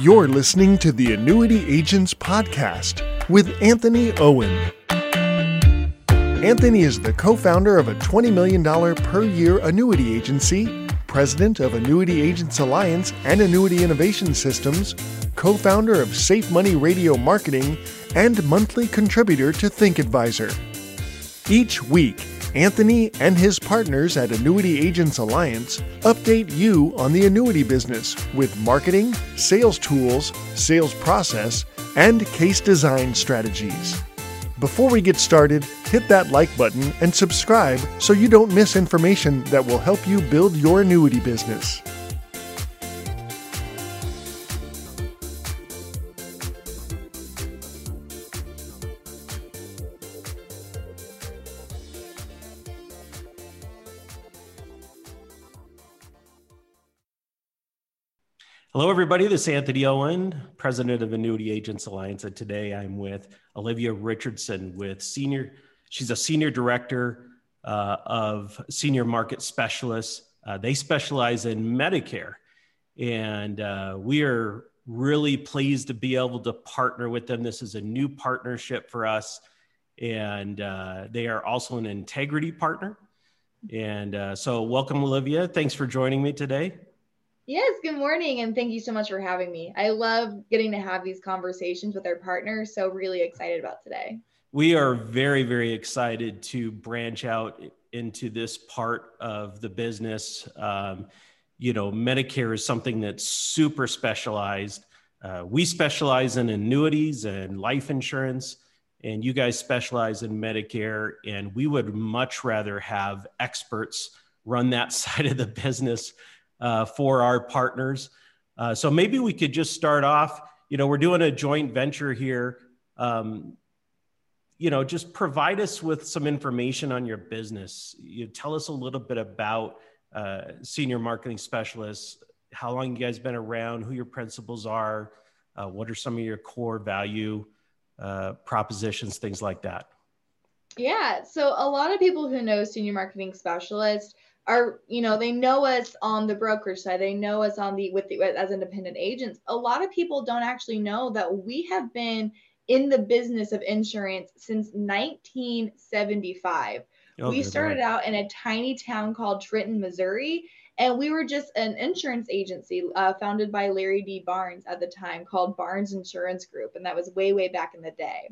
You're listening to the Annuity Agents Podcast with Anthony Owen. Anthony is the co founder of a $20 million per year annuity agency, president of Annuity Agents Alliance and Annuity Innovation Systems, co founder of Safe Money Radio Marketing, and monthly contributor to Think Advisor. Each week, Anthony and his partners at Annuity Agents Alliance update you on the annuity business with marketing, sales tools, sales process, and case design strategies. Before we get started, hit that like button and subscribe so you don't miss information that will help you build your annuity business. Hello, everybody. This is Anthony Owen, president of Annuity Agents Alliance. And today I'm with Olivia Richardson with senior, she's a senior director uh, of senior market specialists. Uh, they specialize in Medicare. And uh, we are really pleased to be able to partner with them. This is a new partnership for us. And uh, they are also an integrity partner. And uh, so, welcome, Olivia. Thanks for joining me today. Yes, good morning, and thank you so much for having me. I love getting to have these conversations with our partners, so really excited about today. We are very, very excited to branch out into this part of the business. Um, you know, Medicare is something that's super specialized. Uh, we specialize in annuities and life insurance, and you guys specialize in Medicare, and we would much rather have experts run that side of the business uh, for our partners. Uh, so maybe we could just start off. You know, we're doing a joint venture here. Um, you know, just provide us with some information on your business. You tell us a little bit about uh, senior marketing specialists, how long you guys been around, who your principals are, uh, what are some of your core value uh, propositions, things like that. Yeah, so a lot of people who know senior marketing specialists are you know they know us on the brokerage side. They know us on the with the as independent agents. A lot of people don't actually know that we have been in the business of insurance since 1975 oh, we started out in a tiny town called trenton missouri and we were just an insurance agency uh, founded by larry d. Barnes at the time called barnes insurance group and that was way way back in the day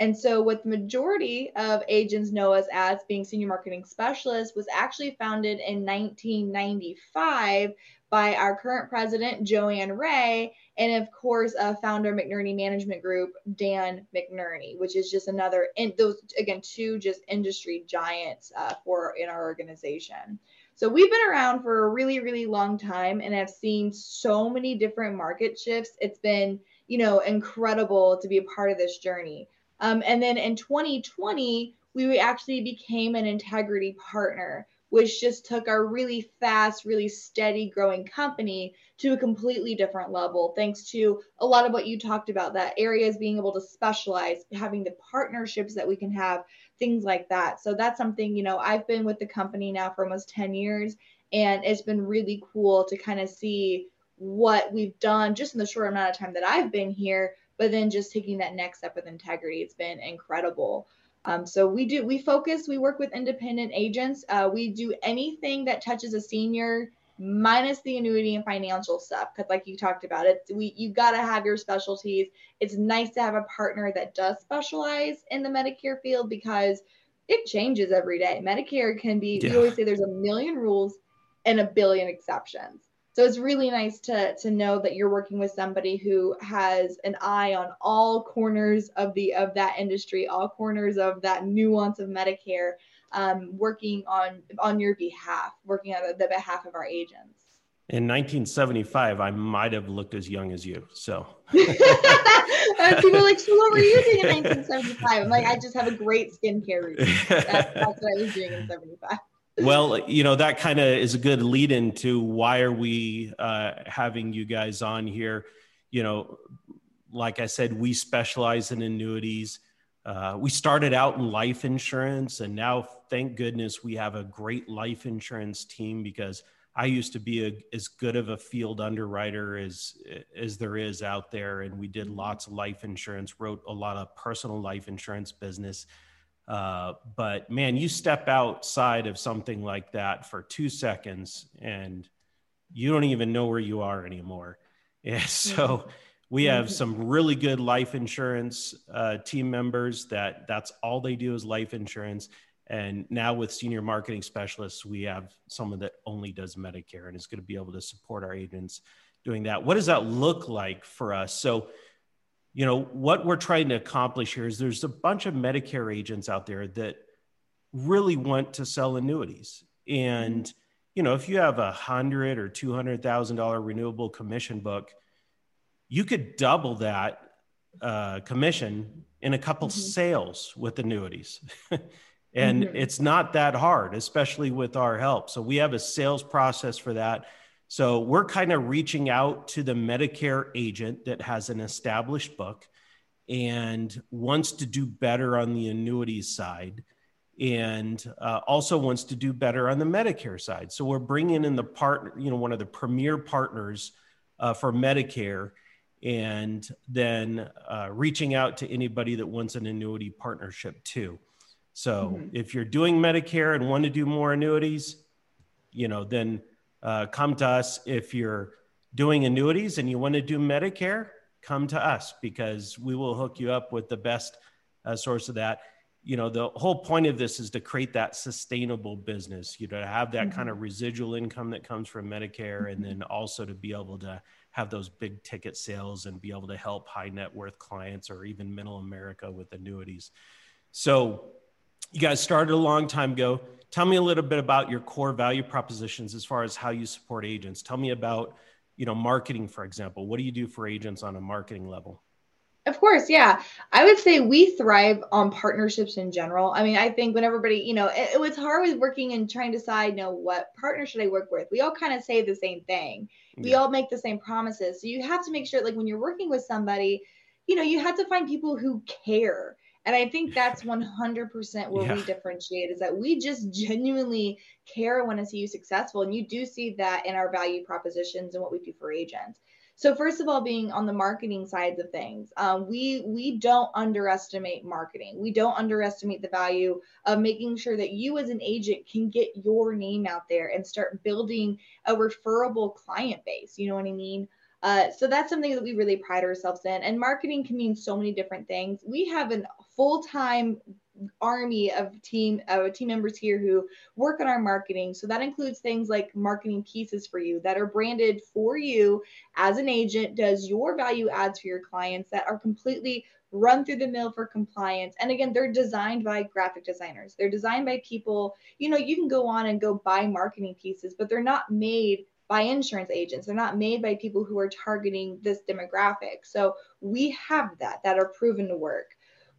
and so, what the majority of agents know us as being senior marketing specialists was actually founded in 1995 by our current president, Joanne Ray, and of course, uh, founder McNerney Management Group, Dan McNerney, which is just another, and those again, two just industry giants uh, for in our organization. So we've been around for a really, really long time and have seen so many different market shifts. It's been, you know, incredible to be a part of this journey. Um, and then in 2020, we actually became an integrity partner, which just took our really fast, really steady growing company to a completely different level, thanks to a lot of what you talked about that areas being able to specialize, having the partnerships that we can have, things like that. So that's something, you know, I've been with the company now for almost 10 years, and it's been really cool to kind of see what we've done just in the short amount of time that I've been here but then just taking that next step with integrity it's been incredible. Um, so we do we focus we work with independent agents. Uh, we do anything that touches a senior minus the annuity and financial stuff because like you talked about it we you got to have your specialties. It's nice to have a partner that does specialize in the medicare field because it changes every day. Medicare can be yeah. we always say there's a million rules and a billion exceptions so it's really nice to to know that you're working with somebody who has an eye on all corners of the of that industry, all corners of that nuance of Medicare, um, working on on your behalf, working on the behalf of our agents. In 1975, I might have looked as young as you. So people are like, "So what were you doing in 1975?" I'm like, "I just have a great skincare routine. That's, that's what I was doing in 75." Well you know that kind of is a good lead into why are we uh, having you guys on here. You know like i said we specialize in annuities. Uh, we started out in life insurance and now thank goodness we have a great life insurance team because I used to be a, as good of a field underwriter as as there is out there, and we did lots of life insurance, wrote a lot of personal life insurance business. Uh, but man, you step outside of something like that for two seconds, and you don't even know where you are anymore. Yeah, so we have mm-hmm. some really good life insurance uh, team members that that's all they do is life insurance and now with senior marketing specialists, we have someone that only does Medicare and is going to be able to support our agents doing that. What does that look like for us? So, you know, what we're trying to accomplish here is there's a bunch of Medicare agents out there that really want to sell annuities. And, you know, if you have a hundred or two hundred thousand dollar renewable commission book, you could double that uh, commission in a couple mm-hmm. sales with annuities. And mm-hmm. it's not that hard, especially with our help. So we have a sales process for that. So we're kind of reaching out to the Medicare agent that has an established book and wants to do better on the annuities side and uh, also wants to do better on the Medicare side. So we're bringing in the partner, you know, one of the premier partners uh, for Medicare and then uh, reaching out to anybody that wants an annuity partnership too. So mm-hmm. if you're doing Medicare and want to do more annuities, you know, then uh, come to us. If you're doing annuities and you want to do Medicare, come to us because we will hook you up with the best uh, source of that. You know, the whole point of this is to create that sustainable business, you know, to have that mm-hmm. kind of residual income that comes from Medicare, mm-hmm. and then also to be able to have those big ticket sales and be able to help high net worth clients or even middle America with annuities. So, you guys started a long time ago. Tell me a little bit about your core value propositions as far as how you support agents. Tell me about, you know, marketing, for example. What do you do for agents on a marketing level? Of course, yeah. I would say we thrive on partnerships in general. I mean, I think when everybody, you know, it, it was hard with working and trying to decide, you know, what partner should I work with. We all kind of say the same thing. We all make the same promises. So you have to make sure, like, when you're working with somebody, you know, you have to find people who care and I think that's 100% where yeah. we differentiate is that we just genuinely care and want to see you successful. And you do see that in our value propositions and what we do for agents. So first of all, being on the marketing sides of things, um, we we don't underestimate marketing. We don't underestimate the value of making sure that you as an agent can get your name out there and start building a referable client base. You know what I mean? Uh, so that's something that we really pride ourselves in. And marketing can mean so many different things. We have a full time army of team of team members here who work on our marketing. So that includes things like marketing pieces for you that are branded for you as an agent, does your value adds for your clients that are completely run through the mill for compliance. And again, they're designed by graphic designers. They're designed by people, you know, you can go on and go buy marketing pieces, but they're not made by insurance agents. They're not made by people who are targeting this demographic. So we have that that are proven to work.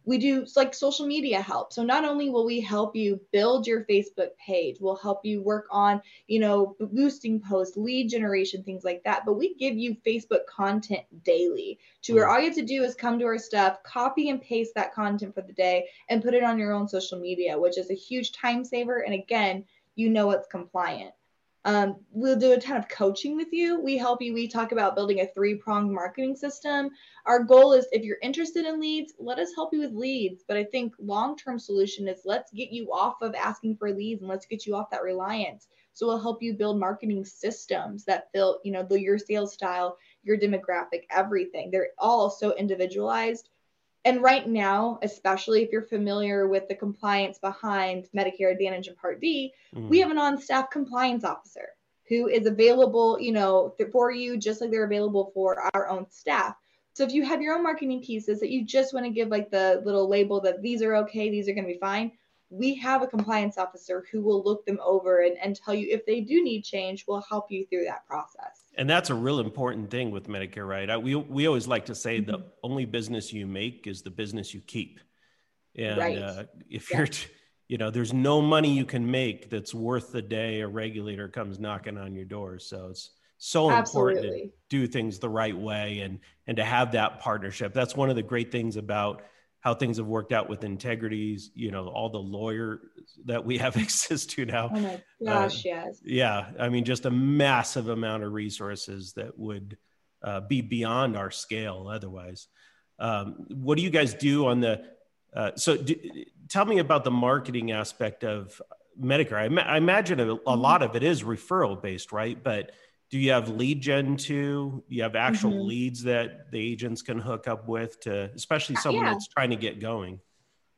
We do like social media help. So not only will we help you build your Facebook page, we'll help you work on, you know, boosting posts, lead generation, things like that, but we give you Facebook content daily to where mm. all you have to do is come to our stuff, copy and paste that content for the day and put it on your own social media, which is a huge time saver and again, you know it's compliant. Um, we'll do a ton of coaching with you. We help you. We talk about building a three pronged marketing system. Our goal is if you're interested in leads, let us help you with leads. But I think long term solution is let's get you off of asking for leads and let's get you off that reliance. So we'll help you build marketing systems that fill, you know, the, your sales style, your demographic, everything. They're all so individualized and right now, especially if you're familiar with the compliance behind Medicare Advantage and Part D, mm. we have an on-staff compliance officer who is available, you know, for you just like they're available for our own staff. So if you have your own marketing pieces that you just want to give like the little label that these are okay, these are going to be fine, we have a compliance officer who will look them over and, and tell you if they do need change, we'll help you through that process. And that's a real important thing with Medicare, right? I, we, we always like to say mm-hmm. the only business you make is the business you keep. And right. uh, if yeah. you're, you know, there's no money you can make that's worth the day a regulator comes knocking on your door. So it's so Absolutely. important to do things the right way and and to have that partnership. That's one of the great things about how things have worked out with integrities, you know, all the lawyer that we have access to now. Oh my gosh, uh, yes. Yeah. I mean, just a massive amount of resources that would uh, be beyond our scale otherwise. Um, what do you guys do on the, uh, so do, tell me about the marketing aspect of Medicare. I, ma- I imagine a, a, mm-hmm. lot of it is referral based, right? But do you have lead gen too? You have actual mm-hmm. leads that the agents can hook up with to, especially uh, someone yeah. that's trying to get going.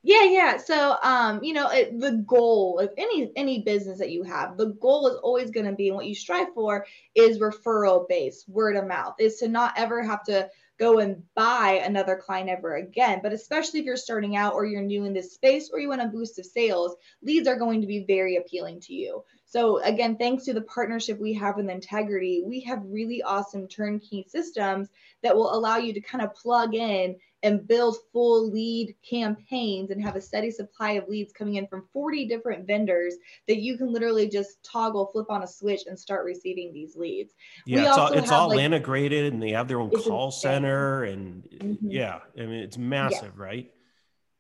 Yeah, yeah. So, um, you know, it, the goal of any any business that you have, the goal is always going to be, and what you strive for is referral based, word of mouth, is to not ever have to go and buy another client ever again. But especially if you're starting out or you're new in this space or you want a boost of sales, leads are going to be very appealing to you. So again, thanks to the partnership we have with Integrity, we have really awesome turnkey systems that will allow you to kind of plug in and build full lead campaigns and have a steady supply of leads coming in from 40 different vendors that you can literally just toggle, flip on a switch, and start receiving these leads. Yeah, we it's all, it's all like, integrated and they have their own call center. And mm-hmm. yeah, I mean, it's massive, yeah. right?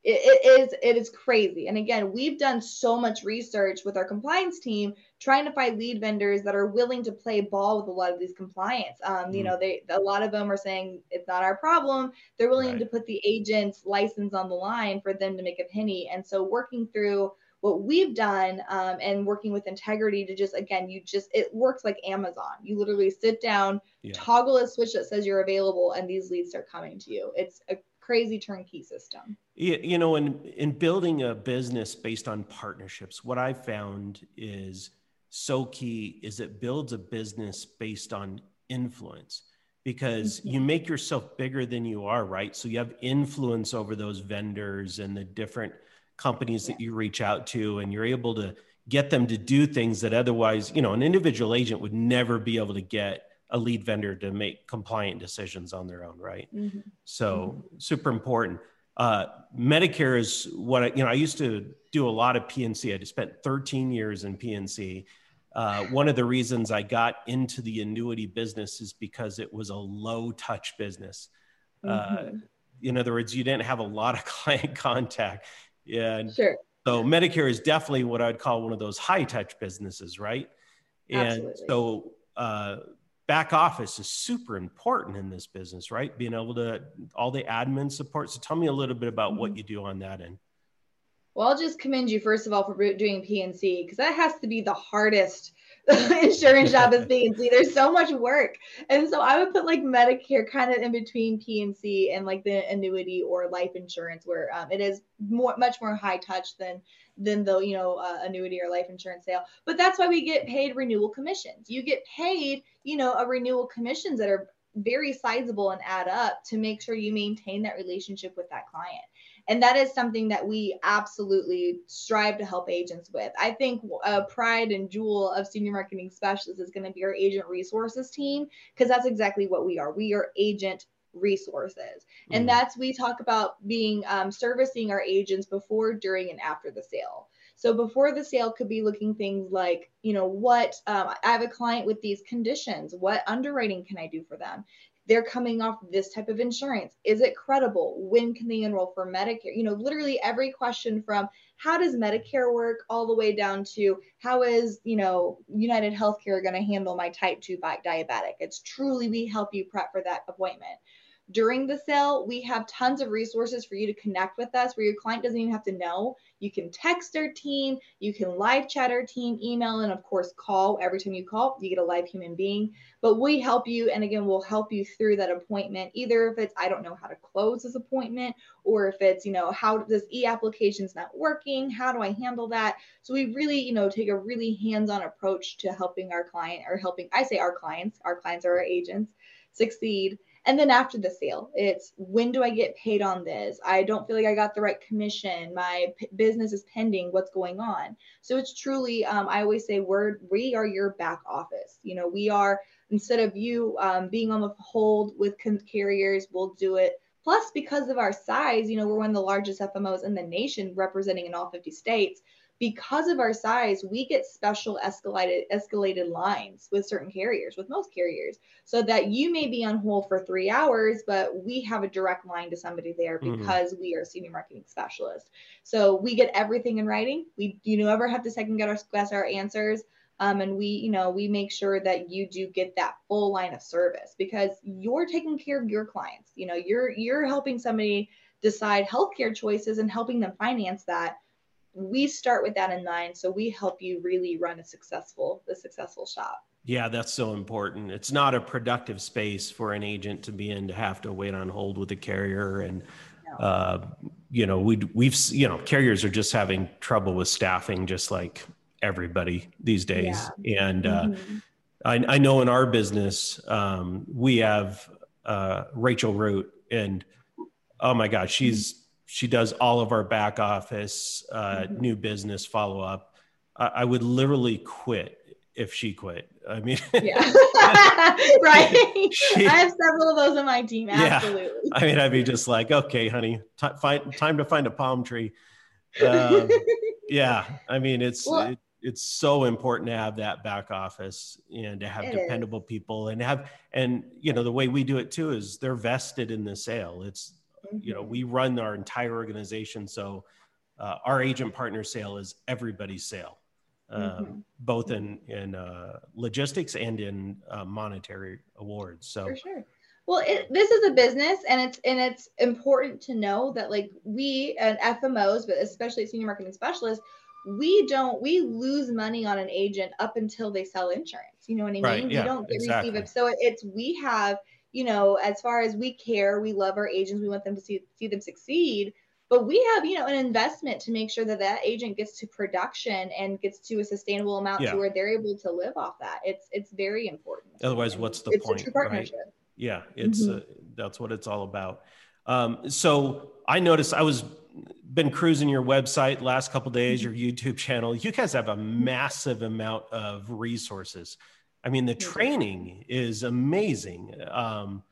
It, it is it is crazy and again we've done so much research with our compliance team trying to find lead vendors that are willing to play ball with a lot of these compliance um, you mm. know they a lot of them are saying it's not our problem they're willing right. to put the agent's license on the line for them to make a penny and so working through what we've done um, and working with integrity to just again you just it works like amazon you literally sit down yeah. toggle a switch that says you're available and these leads are coming to you it's a crazy turnkey system. You know, in in building a business based on partnerships, what I found is so key is it builds a business based on influence because mm-hmm. you make yourself bigger than you are, right? So you have influence over those vendors and the different companies that you reach out to, and you're able to get them to do things that otherwise, you know, an individual agent would never be able to get a lead vendor to make compliant decisions on their own, right? Mm-hmm. So mm-hmm. super important. Uh, Medicare is what I, you know. I used to do a lot of P&C. I spent 13 years in P&C. Uh, one of the reasons I got into the annuity business is because it was a low touch business. Uh, mm-hmm. Uh, in other words, you didn't have a lot of client contact. Yeah. Sure. So Medicare is definitely what I'd call one of those high touch businesses, right? And Absolutely. so uh, back office is super important in this business, right? Being able to all the admin support. So tell me a little bit about mm-hmm. what you do on that end. Well, I'll just commend you first of all for doing P&C because that has to be the hardest insurance job is P&C. There's so much work, and so I would put like Medicare kind of in between P&C and like the annuity or life insurance, where um, it is more much more high touch than than the you know uh, annuity or life insurance sale. But that's why we get paid renewal commissions. You get paid you know a renewal commissions that are very sizable and add up to make sure you maintain that relationship with that client and that is something that we absolutely strive to help agents with i think a pride and jewel of senior marketing specialists is going to be our agent resources team because that's exactly what we are we are agent resources. And mm-hmm. that's we talk about being um, servicing our agents before, during, and after the sale. So before the sale could be looking things like, you know, what um, I have a client with these conditions. What underwriting can I do for them? They're coming off this type of insurance. Is it credible? When can they enroll for Medicare? You know, literally every question from how does Medicare work all the way down to how is, you know, United Healthcare going to handle my type 2 diabetic? It's truly we help you prep for that appointment during the sale, we have tons of resources for you to connect with us where your client doesn't even have to know. You can text our team, you can live chat our team, email, and of course, call. Every time you call, you get a live human being. But we help you, and again, we'll help you through that appointment, either if it's, I don't know how to close this appointment, or if it's, you know, how this e application's not working, how do I handle that? So we really, you know, take a really hands on approach to helping our client or helping, I say our clients, our clients are our agents succeed and then after the sale, it's when do I get paid on this? I don't feel like I got the right commission. My p- business is pending. What's going on? So it's truly, um, I always say, we're, we are your back office. You know, we are, instead of you um, being on the hold with carriers, we'll do it. Plus, because of our size, you know, we're one of the largest FMOs in the nation representing in all 50 states because of our size, we get special escalated escalated lines with certain carriers, with most carriers, so that you may be on hold for three hours, but we have a direct line to somebody there mm-hmm. because mm-hmm. we are senior marketing specialist. So we get everything in writing. We you never have to second guess our answers. Um, and we, you know, we make sure that you do get that full line of service because you're taking care of your clients. You know, you're you're helping somebody decide healthcare choices and helping them finance that we start with that in mind so we help you really run a successful the successful shop yeah that's so important it's not a productive space for an agent to be in to have to wait on hold with a carrier and no. uh, you know we we've you know carriers are just having trouble with staffing just like everybody these days yeah. and uh, mm-hmm. I, I, know in our business um, we have uh, rachel root and oh my god she's she does all of our back office uh, mm-hmm. new business follow up. I, I, would literally quit if she quit. I mean, yeah, right. She, I have several of those on my team. Absolutely. Yeah. I mean, I'd be just like, okay, honey, t- find, time to find a palm tree. Um, yeah, I mean, it's well, it, it's so important to have that back office and to have dependable is. people and have and you know the way we do it too is they're vested in the sale. It's you know we run our entire organization. So uh, our agent partner sale is everybody's sale uh, mm-hmm. both in in uh, logistics and in uh, monetary awards. So for sure. Well it, this is a business and it's and it's important to know that like we and fmos but especially senior marketing specialists we don't we lose money on an agent up until they sell insurance. You know what i mean? Right, yeah, we don't exactly. receive it so it's we have you know, as far as we care, we love our agents, we want them to see see them succeed. But we have, you know, an investment to make sure that that agent gets to production and gets to a sustainable amount yeah. to where they're able to live off that. It's it's very important. Otherwise, what's the it's point? Right? Yeah, it's mm-hmm. uh, that's what it's all about. Um, so I noticed I was been cruising your website last couple days, mm-hmm. your YouTube channel. You guys have a massive amount of resources. I mean, the training is amazing. Um,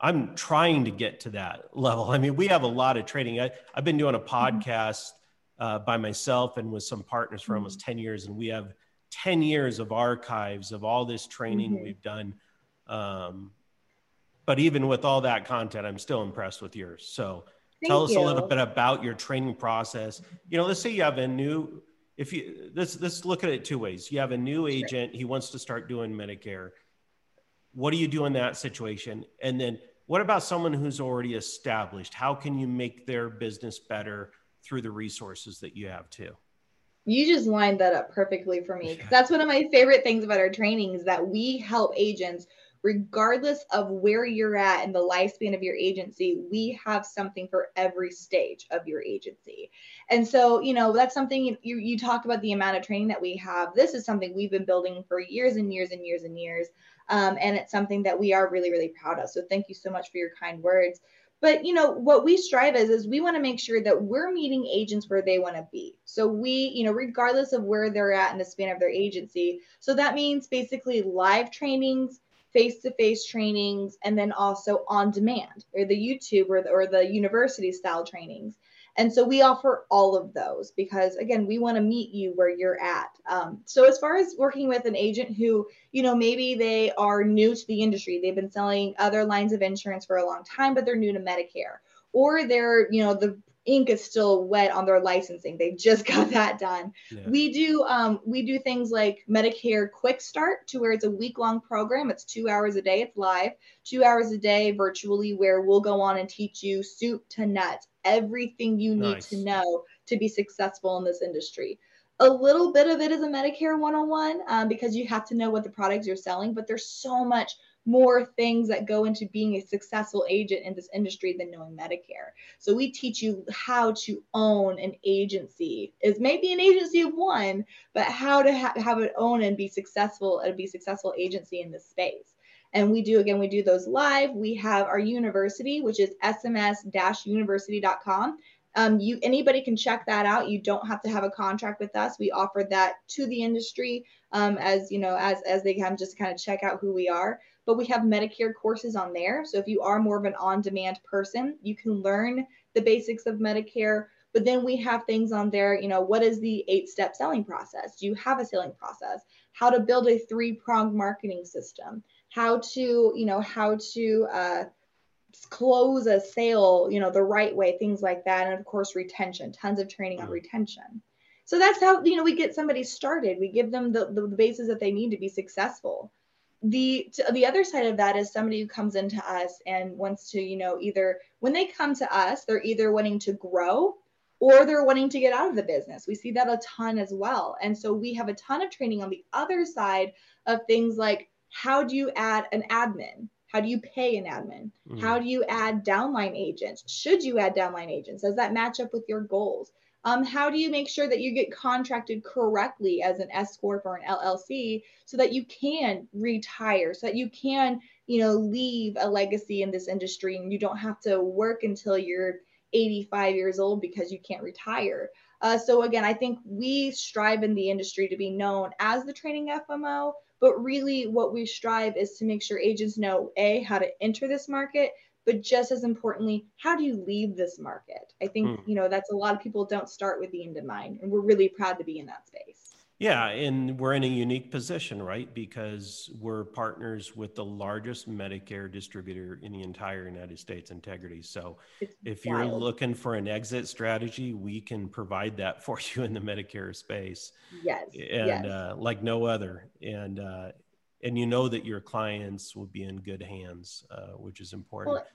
I'm trying to get to that level. I mean, we have a lot of training. I, have been doing a mm-hmm. podcast uh, by myself and with some partners for almost mm-hmm. 10 years, and we have 10 years of archives of all this training mm-hmm. we've done. Um, but even with all that content, I'm still impressed with yours. So Thank tell us you. a little bit about your training process. You know, let's say you have a new if you let's let's look at it two ways. You have a new agent, he wants to start doing Medicare. What do you do in that situation? And then what about someone who's already established? How can you make their business better through the resources that you have too? You just lined that up perfectly for me. That's one of my favorite things about our training is that we help agents regardless of where you're at in the lifespan of your agency, we have something for every stage of your agency. And so, you know, that's something you, you talk about the amount of training that we have. This is something we've been building for years and years and years and years. Um, and it's something that we are really, really proud of. So thank you so much for your kind words. But you know what we strive as is we want to make sure that we're meeting agents where they want to be. So we, you know, regardless of where they're at in the span of their agency. So that means basically live trainings, face to face trainings, and then also on demand or the YouTube or the, or the university style trainings. And so we offer all of those because, again, we want to meet you where you're at. Um, so, as far as working with an agent who, you know, maybe they are new to the industry, they've been selling other lines of insurance for a long time, but they're new to Medicare, or they're, you know, the ink is still wet on their licensing. They just got that done. Yeah. We do um, we do things like Medicare Quick Start to where it's a week long program. It's two hours a day. It's live, two hours a day virtually, where we'll go on and teach you soup to nuts everything you need nice. to know to be successful in this industry. A little bit of it is a Medicare 101 um, because you have to know what the products you're selling, but there's so much more things that go into being a successful agent in this industry than knowing Medicare. So we teach you how to own an agency. Is maybe an agency of one, but how to ha- have it own and be successful and be successful agency in this space. And we do again, we do those live. We have our university, which is sms-university.com. Um, you anybody can check that out. You don't have to have a contract with us. We offer that to the industry um, as you know, as as they come just kind of check out who we are but we have Medicare courses on there. So if you are more of an on demand person, you can learn the basics of Medicare. But then we have things on there, you know, what is the eight step selling process? Do you have a selling process? How to build a three pronged marketing system? How to, you know, how to, uh, close a sale, you know, the right way, things like that. And of course, retention, tons of training on mm. retention. So that's how, you know, we get somebody started. We give them the, the bases that they need to be successful. The, the other side of that is somebody who comes into us and wants to, you know, either when they come to us, they're either wanting to grow or they're wanting to get out of the business. We see that a ton as well. And so we have a ton of training on the other side of things like how do you add an admin? How do you pay an admin? Mm. How do you add downline agents? Should you add downline agents? Does that match up with your goals? Um, how do you make sure that you get contracted correctly as an S corp or an LLC so that you can retire, so that you can, you know, leave a legacy in this industry and you don't have to work until you're 85 years old because you can't retire. Uh, so again, I think we strive in the industry to be known as the training FMO, but really, what we strive is to make sure agents know A, how to enter this market, but just as importantly, how do you leave this market? I think, mm. you know, that's a lot of people don't start with the end in mind. And we're really proud to be in that space. Yeah, and we're in a unique position, right? Because we're partners with the largest Medicare distributor in the entire United States, Integrity. So it's if wild. you're looking for an exit strategy, we can provide that for you in the Medicare space. Yes. And yes. Uh, like no other. And uh, and you know that your clients will be in good hands, uh, which is important. Well,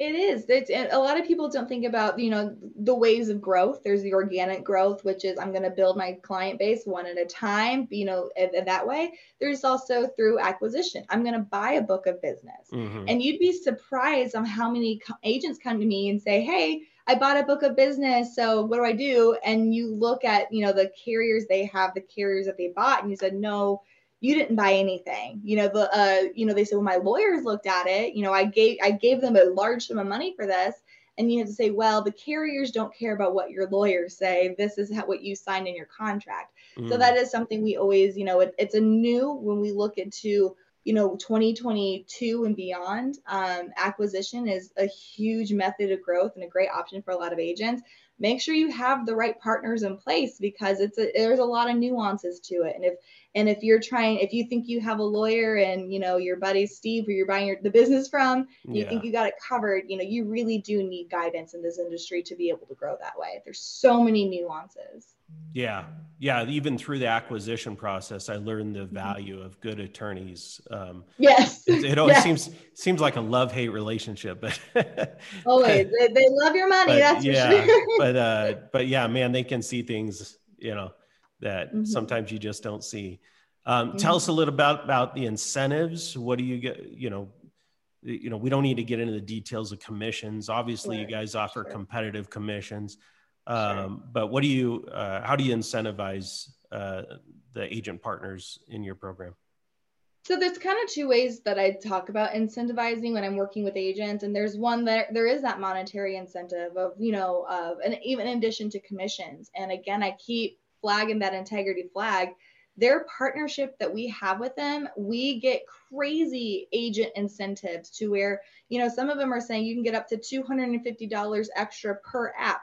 it is. It's a lot of people don't think about, you know, the ways of growth. There's the organic growth, which is I'm going to build my client base one at a time, you know, that way. There's also through acquisition. I'm going to buy a book of business. Mm-hmm. And you'd be surprised on how many agents come to me and say, "Hey, I bought a book of business, so what do I do?" And you look at, you know, the carriers they have, the carriers that they bought, and you said, "No, you didn't buy anything. You know the uh you know they said well my lawyers looked at it. You know i gave i gave them a large sum of money for this. And you have to say well the carriers don't care about what your lawyers say. This is how, what you signed in your contract. Mm. so that is something we always you know it, it's a new when we look into you know 2022 and beyond um, acquisition is a huge method of growth and a great option for a lot of agents make sure you have the right partners in place because it's a, there's a lot of nuances to it and if and if you're trying, if you think you have a lawyer and you know your buddy Steve, who you're buying your, the business from, you yeah. think you got it covered, you know, you really do need guidance in this industry to be able to grow that way. There's so many nuances. Yeah, yeah. Even through the acquisition process, I learned the mm-hmm. value of good attorneys. Um, yes, it, it always yes. seems seems like a love hate relationship, but always they, they, love your money. But, that's yeah, for sure. but uh, but yeah, man, they can see things, you know that mm-hmm. sometimes you just don't see. Um, mm-hmm. Tell us a little about about the incentives. What do you get? You know, you know, we don't need to get into the details of commissions. Obviously, sure. you guys offer sure. competitive commissions, um, sure. but what do you? Uh, how do you incentivize uh, the agent partners in your program? So there's kind of two ways that I talk about incentivizing when I'm working with agents, and there's one that there is that monetary incentive of you know of and even in addition to commissions. And again, I keep flagging that integrity flag their partnership that we have with them, we get crazy agent incentives to where, you know, some of them are saying you can get up to $250 extra per app,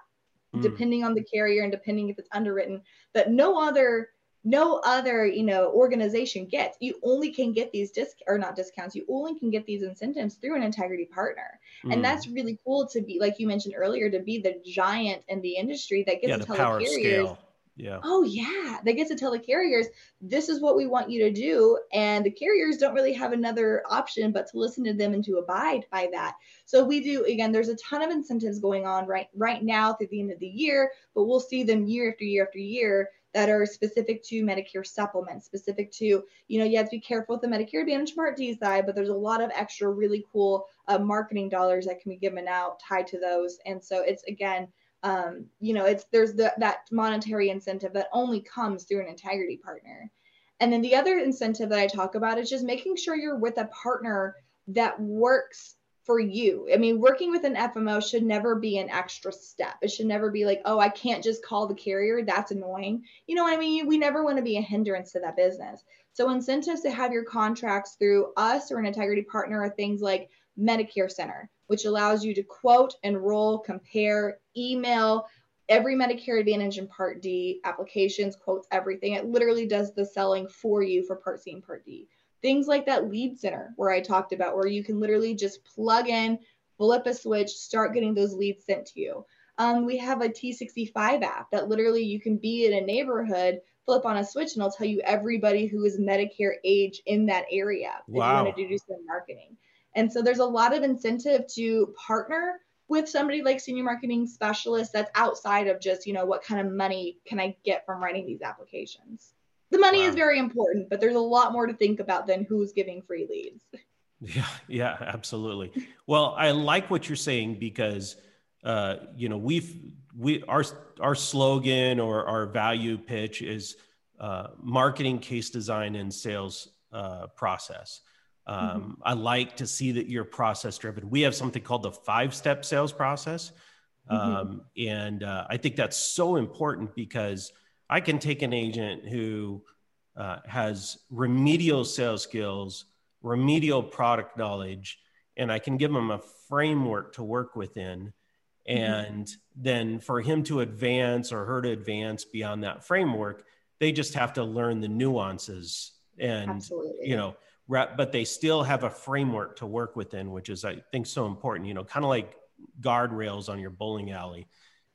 mm. depending on the carrier and depending if it's underwritten, that no other no other you know organization gets you only can get these disc or not discounts you only can get these incentives through an integrity partner mm. and that's really cool to be like you mentioned earlier to be the giant in the industry that gets yeah, to tell the carriers yeah. Oh yeah, they get to tell the carriers this is what we want you to do, and the carriers don't really have another option but to listen to them and to abide by that. So we do again. There's a ton of incentives going on right right now through the end of the year, but we'll see them year after year after year that are specific to Medicare supplements, specific to, you know, you have to be careful with the Medicare Advantage Part D side, but there's a lot of extra really cool uh, marketing dollars that can be given out tied to those. And so it's again, um, you know, it's there's the, that monetary incentive that only comes through an integrity partner. And then the other incentive that I talk about is just making sure you're with a partner that works for you. I mean, working with an FMO should never be an extra step. It should never be like, oh, I can't just call the carrier. That's annoying. You know what I mean? We never want to be a hindrance to that business. So, incentives to have your contracts through us or an integrity partner are things like Medicare Center, which allows you to quote, enroll, compare, email, every Medicare Advantage and Part D applications, quotes, everything. It literally does the selling for you for Part C and Part D. Things like that lead center where I talked about, where you can literally just plug in, flip a switch, start getting those leads sent to you. Um, we have a T65 app that literally you can be in a neighborhood, flip on a switch, and it'll tell you everybody who is Medicare age in that area wow. if you want to do some marketing. And so there's a lot of incentive to partner with somebody like senior marketing specialist that's outside of just, you know, what kind of money can I get from writing these applications? The money wow. is very important, but there's a lot more to think about than who's giving free leads. Yeah, yeah, absolutely. Well, I like what you're saying because uh, you know, we've we our our slogan or our value pitch is uh, marketing, case design, and sales uh, process. Um, mm-hmm. I like to see that you're process driven. We have something called the five step sales process. Mm-hmm. Um, and uh, I think that's so important because I can take an agent who uh, has remedial sales skills, remedial product knowledge, and I can give them a framework to work within. Mm-hmm. And mm-hmm. then for him to advance or her to advance beyond that framework, they just have to learn the nuances and, Absolutely. you know, but they still have a framework to work within, which is, I think, so important. You know, kind of like guardrails on your bowling alley.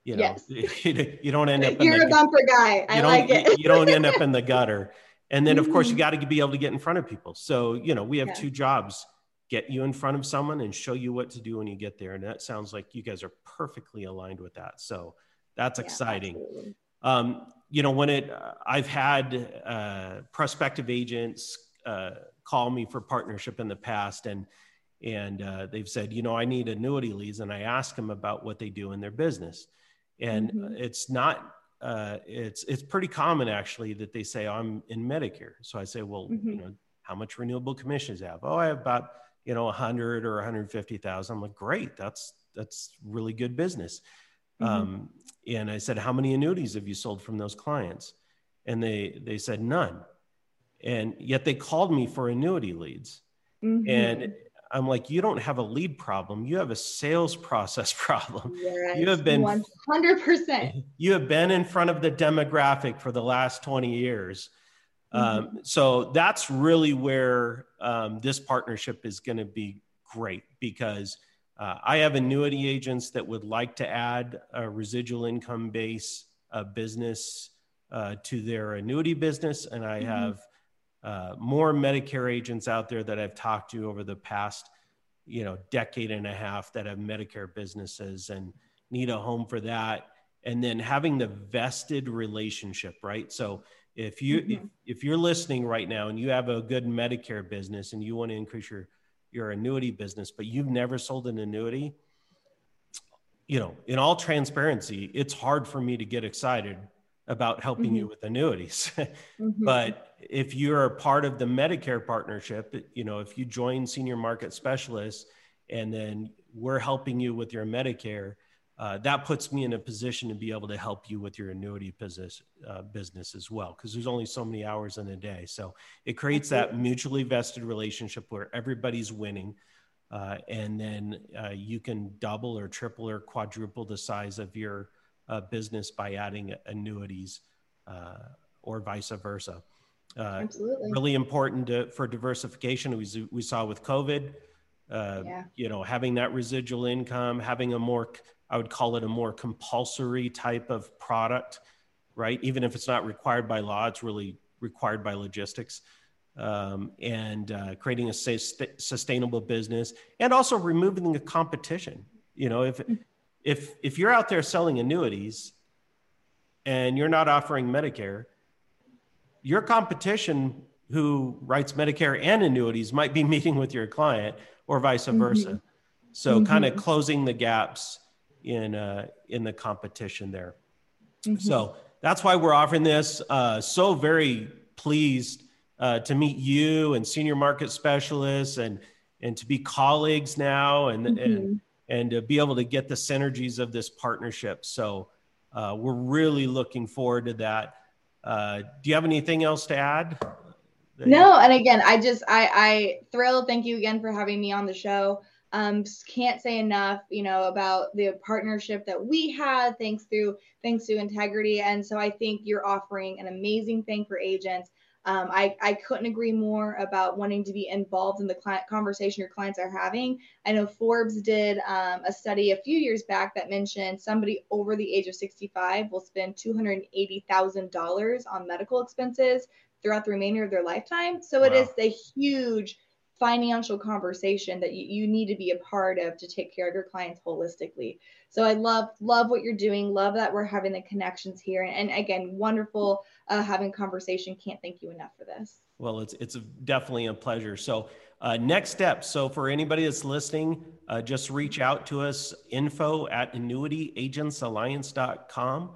You know, yes. you don't end up. You're the, a bumper guy. I like it. you don't end up in the gutter. And then, of course, you mm-hmm. got to be able to get in front of people. So, you know, we have yeah. two jobs get you in front of someone and show you what to do when you get there. And that sounds like you guys are perfectly aligned with that. So that's yeah, exciting. Um, you know, when it, uh, I've had uh, prospective agents uh, call me for partnership in the past and, and uh, they've said, you know, I need annuity leads. And I ask them about what they do in their business. And mm-hmm. it's not, uh, it's, it's pretty common actually that they say, I'm in Medicare. So I say, well, mm-hmm. you know, how much renewable commissions have? Oh, I have about you know, 100 or 150,000. I'm like, great, that's that's really good business. Mm-hmm. Um, and I said, how many annuities have you sold from those clients? And they they said none. And yet they called me for annuity leads. Mm-hmm. And I'm like, you don't have a lead problem. You have a sales process problem. Yes, you have been 100%. You have been in front of the demographic for the last 20 years. Mm-hmm. Um, so that's really where um, this partnership is going to be great because uh, I have annuity agents that would like to add a residual income base uh, business uh, to their annuity business, and I mm-hmm. have uh, more Medicare agents out there that I've talked to over the past, you know, decade and a half that have Medicare businesses and need a home for that, and then having the vested relationship, right? So if you mm-hmm. if, if you're listening right now and you have a good medicare business and you want to increase your your annuity business but you've never sold an annuity you know in all transparency it's hard for me to get excited about helping mm-hmm. you with annuities mm-hmm. but if you're a part of the medicare partnership you know if you join senior market specialists and then we're helping you with your medicare uh, that puts me in a position to be able to help you with your annuity business, uh, business as well, because there's only so many hours in a day. So it creates that mutually vested relationship where everybody's winning. Uh, and then uh, you can double or triple or quadruple the size of your uh, business by adding annuities uh, or vice versa. Absolutely. Really important to, for diversification. We, we saw with COVID, yeah. you know, having that residual income, having a more I would call it a more compulsory type of product, right? Even if it's not required by law, it's really required by logistics. Um, and uh, creating a sustainable business and also removing the competition. You know, if if if you're out there selling annuities and you're not offering Medicare, your competition who writes Medicare and annuities might be meeting with your client or vice versa. Mm-hmm. So mm-hmm. kind of closing the gaps in uh, in the competition there. Mm-hmm. So that's why we're offering this. Uh, so very pleased uh, to meet you and senior market specialists and and to be colleagues now and mm-hmm. and and to be able to get the synergies of this partnership. So uh, we're really looking forward to that. Uh, do you have anything else to add? No, and again, I just I I thrilled. Thank you again for having me on the show. Um, can't say enough, you know, about the partnership that we had thanks through thanks to integrity. And so I think you're offering an amazing thing for agents. Um, I, I couldn't agree more about wanting to be involved in the client conversation your clients are having. I know Forbes did um, a study a few years back that mentioned somebody over the age of 65 will spend $280,000 on medical expenses throughout the remainder of their lifetime. So wow. it is a huge financial conversation that you, you need to be a part of to take care of your clients holistically. So I love love what you're doing. Love that we're having the connections here. And, and again, wonderful uh, having conversation. Can't thank you enough for this. Well, it's it's definitely a pleasure. So uh, next step. So for anybody that's listening, uh, just reach out to us. Info at annuityagentsalliance.com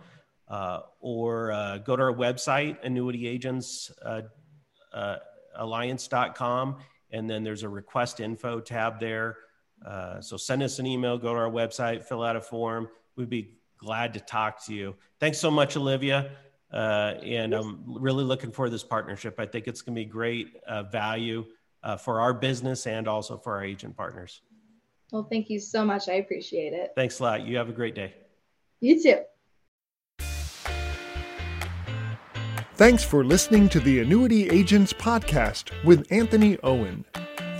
uh, or uh, go to our website annuityagentsalliance.com uh, and then there's a request info tab there. Uh, so send us an email, go to our website, fill out a form. We'd be glad to talk to you. Thanks so much, Olivia. Uh, and I'm really looking for this partnership. I think it's going to be great uh, value uh, for our business and also for our agent partners. Well, thank you so much. I appreciate it. Thanks a lot. You have a great day. You too. Thanks for listening to the Annuity Agents Podcast with Anthony Owen.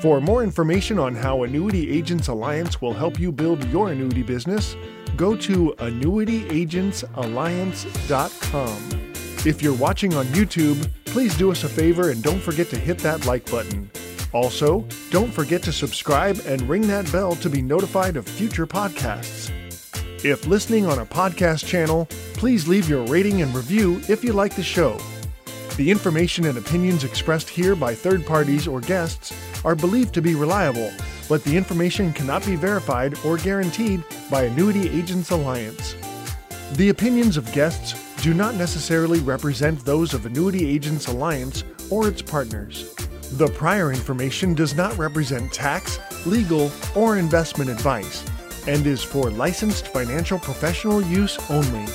For more information on how Annuity Agents Alliance will help you build your annuity business, go to annuityagentsalliance.com. If you're watching on YouTube, please do us a favor and don't forget to hit that like button. Also, don't forget to subscribe and ring that bell to be notified of future podcasts. If listening on a podcast channel, please leave your rating and review if you like the show. The information and opinions expressed here by third parties or guests are believed to be reliable, but the information cannot be verified or guaranteed by Annuity Agents Alliance. The opinions of guests do not necessarily represent those of Annuity Agents Alliance or its partners. The prior information does not represent tax, legal, or investment advice and is for licensed financial professional use only.